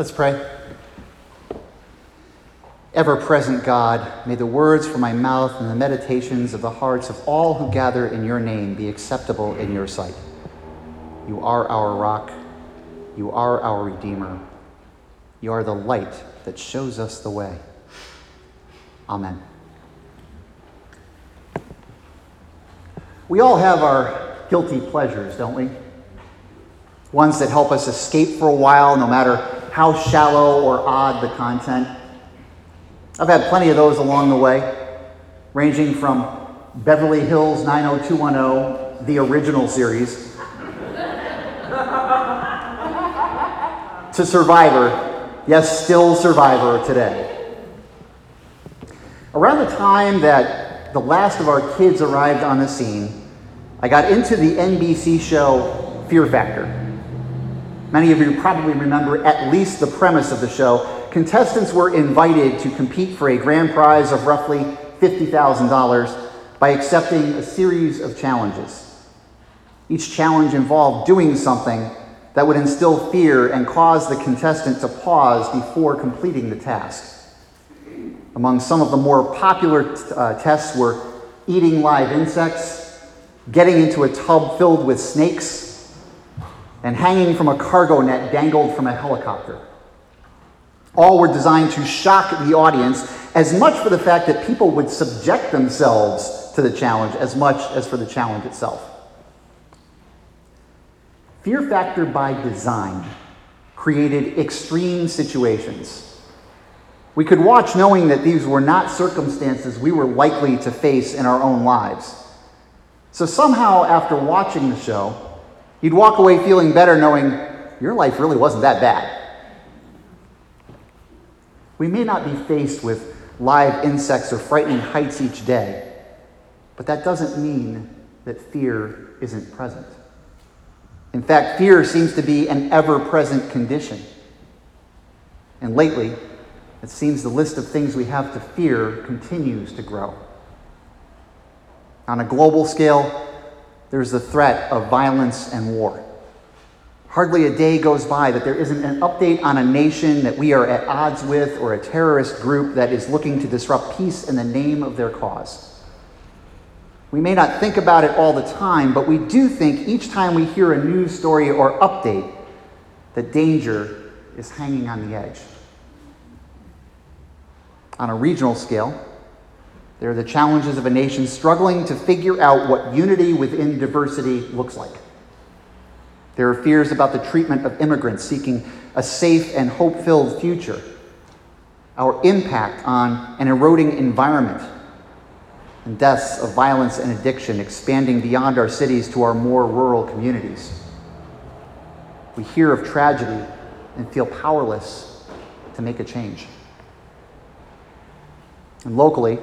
Let's pray. Ever present God, may the words from my mouth and the meditations of the hearts of all who gather in your name be acceptable in your sight. You are our rock. You are our Redeemer. You are the light that shows us the way. Amen. We all have our guilty pleasures, don't we? Ones that help us escape for a while, no matter how shallow or odd the content. I've had plenty of those along the way, ranging from Beverly Hills 90210, the original series, to Survivor, yes, still Survivor today. Around the time that the last of our kids arrived on the scene, I got into the NBC show Fear Factor. Many of you probably remember at least the premise of the show. Contestants were invited to compete for a grand prize of roughly $50,000 by accepting a series of challenges. Each challenge involved doing something that would instill fear and cause the contestant to pause before completing the task. Among some of the more popular uh, tests were eating live insects, getting into a tub filled with snakes, and hanging from a cargo net dangled from a helicopter. All were designed to shock the audience as much for the fact that people would subject themselves to the challenge as much as for the challenge itself. Fear Factor by design created extreme situations. We could watch knowing that these were not circumstances we were likely to face in our own lives. So somehow, after watching the show, you'd walk away feeling better knowing your life really wasn't that bad. We may not be faced with live insects or frightening heights each day, but that doesn't mean that fear isn't present. In fact, fear seems to be an ever present condition. And lately, it seems the list of things we have to fear continues to grow. On a global scale, there's the threat of violence and war. Hardly a day goes by that there isn't an update on a nation that we are at odds with or a terrorist group that is looking to disrupt peace in the name of their cause. We may not think about it all the time, but we do think each time we hear a news story or update that danger is hanging on the edge. On a regional scale, there are the challenges of a nation struggling to figure out what unity within diversity looks like. There are fears about the treatment of immigrants seeking a safe and hope filled future, our impact on an eroding environment, and deaths of violence and addiction expanding beyond our cities to our more rural communities. We hear of tragedy and feel powerless to make a change. And locally,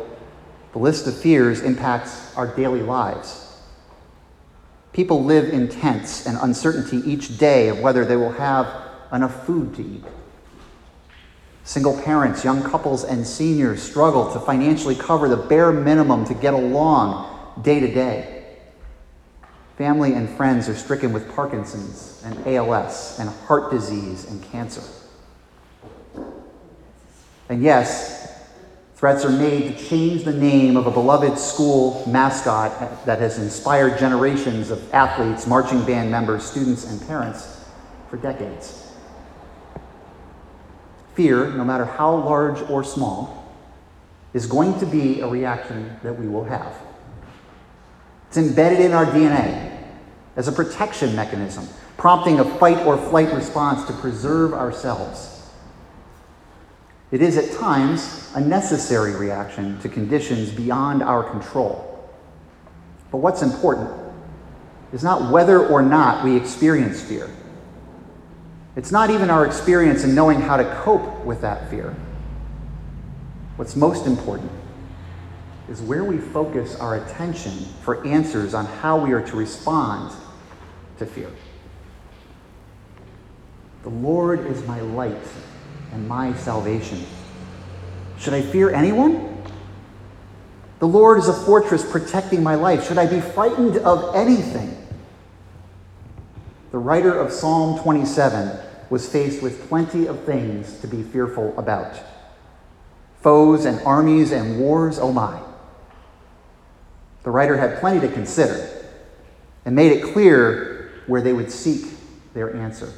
the list of fears impacts our daily lives. People live in tense and uncertainty each day of whether they will have enough food to eat. Single parents, young couples, and seniors struggle to financially cover the bare minimum to get along day to day. Family and friends are stricken with Parkinson's and ALS and heart disease and cancer. And yes, Threats are made to change the name of a beloved school mascot that has inspired generations of athletes, marching band members, students, and parents for decades. Fear, no matter how large or small, is going to be a reaction that we will have. It's embedded in our DNA as a protection mechanism, prompting a fight or flight response to preserve ourselves. It is at times a necessary reaction to conditions beyond our control. But what's important is not whether or not we experience fear. It's not even our experience in knowing how to cope with that fear. What's most important is where we focus our attention for answers on how we are to respond to fear. The Lord is my light and my salvation. Should I fear anyone? The Lord is a fortress protecting my life. Should I be frightened of anything? The writer of Psalm 27 was faced with plenty of things to be fearful about foes and armies and wars, oh my. The writer had plenty to consider and made it clear where they would seek their answer.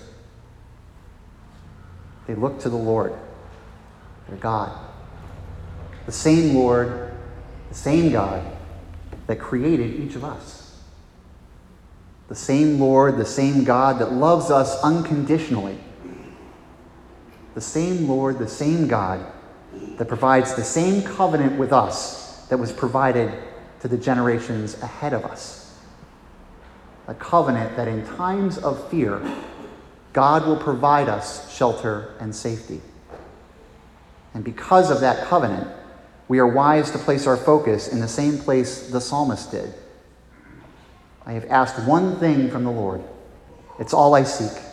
They look to the Lord, their God. The same Lord, the same God that created each of us. The same Lord, the same God that loves us unconditionally. The same Lord, the same God that provides the same covenant with us that was provided to the generations ahead of us. A covenant that in times of fear, God will provide us shelter and safety. And because of that covenant, we are wise to place our focus in the same place the psalmist did. I have asked one thing from the Lord. It's all I seek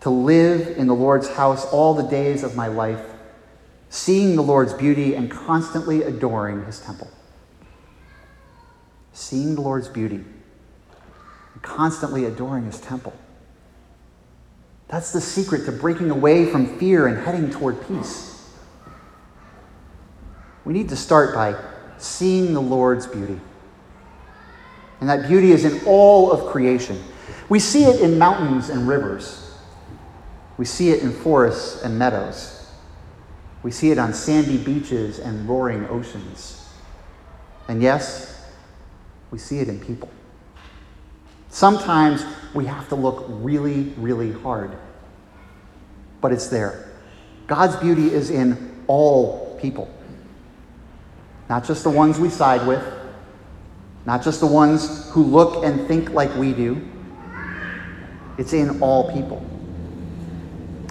to live in the Lord's house all the days of my life, seeing the Lord's beauty and constantly adoring his temple seeing the Lord's beauty, and constantly adoring his temple. That's the secret to breaking away from fear and heading toward peace. We need to start by seeing the Lord's beauty. And that beauty is in all of creation. We see it in mountains and rivers. We see it in forests and meadows. We see it on sandy beaches and roaring oceans. And yes, we see it in people. Sometimes we have to look really, really hard, but it's there. God's beauty is in all people, not just the ones we side with, not just the ones who look and think like we do. It's in all people.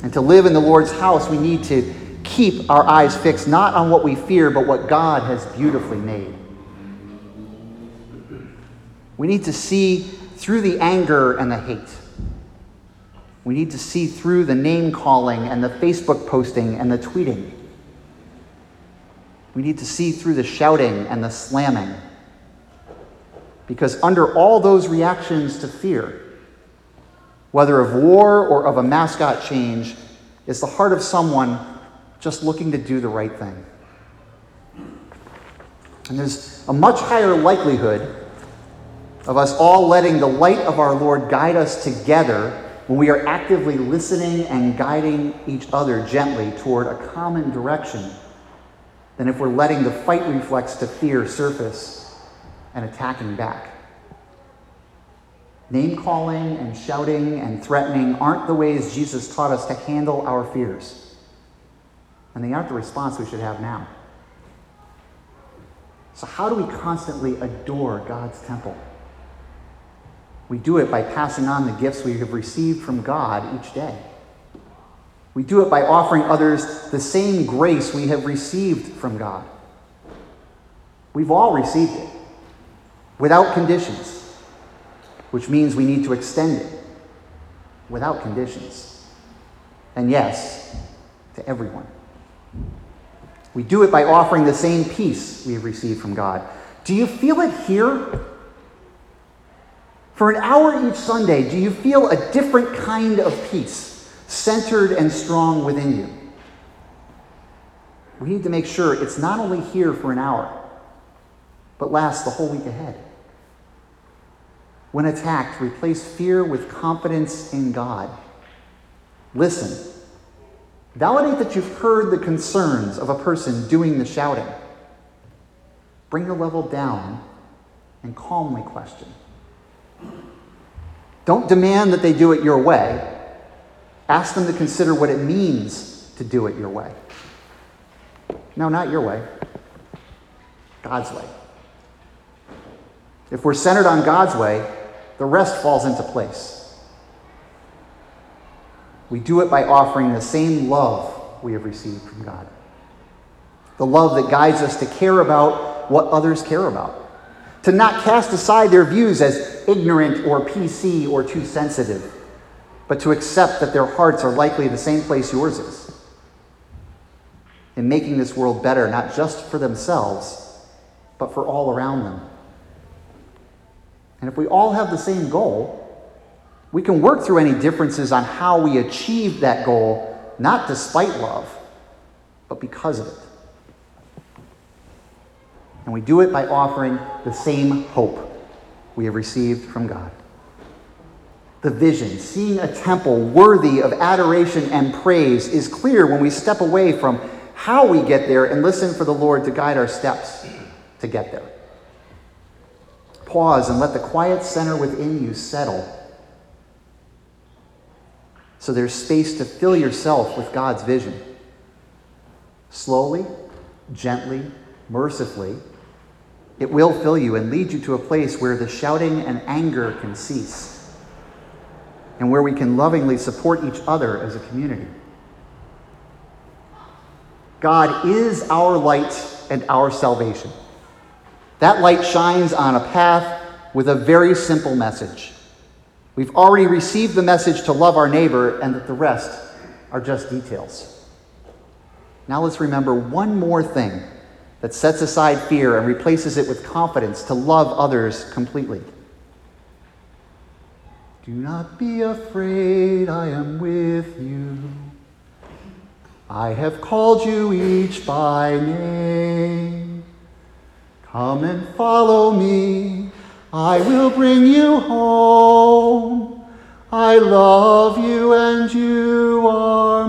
And to live in the Lord's house, we need to keep our eyes fixed not on what we fear, but what God has beautifully made. We need to see through the anger and the hate. We need to see through the name calling and the Facebook posting and the tweeting. We need to see through the shouting and the slamming. Because under all those reactions to fear, whether of war or of a mascot change, is the heart of someone just looking to do the right thing. And there's a much higher likelihood of us all letting the light of our Lord guide us together when we are actively listening and guiding each other gently toward a common direction than if we're letting the fight reflex to fear surface and attacking back. Name calling and shouting and threatening aren't the ways Jesus taught us to handle our fears. And they aren't the response we should have now. So, how do we constantly adore God's temple? We do it by passing on the gifts we have received from God each day. We do it by offering others the same grace we have received from God. We've all received it without conditions, which means we need to extend it without conditions. And yes, to everyone. We do it by offering the same peace we have received from God. Do you feel it here? For an hour each Sunday, do you feel a different kind of peace, centered and strong within you? We need to make sure it's not only here for an hour, but lasts the whole week ahead. When attacked, replace fear with confidence in God. Listen. Validate that you've heard the concerns of a person doing the shouting. Bring the level down and calmly question don't demand that they do it your way. Ask them to consider what it means to do it your way. No, not your way. God's way. If we're centered on God's way, the rest falls into place. We do it by offering the same love we have received from God. The love that guides us to care about what others care about to not cast aside their views as ignorant or PC or too sensitive, but to accept that their hearts are likely the same place yours is. In making this world better, not just for themselves, but for all around them. And if we all have the same goal, We can work through any differences on how we achieve that goal, not despite love, but because of it. And we do it by offering the same hope we have received from God. The vision, seeing a temple worthy of adoration and praise, is clear when we step away from how we get there and listen for the Lord to guide our steps to get there. Pause and let the quiet center within you settle so there's space to fill yourself with God's vision. Slowly, gently, mercifully, it will fill you and lead you to a place where the shouting and anger can cease and where we can lovingly support each other as a community. God is our light and our salvation. That light shines on a path with a very simple message. We've already received the message to love our neighbor, and that the rest are just details. Now let's remember one more thing that sets aside fear and replaces it with confidence to love others completely. Do not be afraid, I am with you. I have called you each by name. Come and follow me, I will bring you home. I love you and you are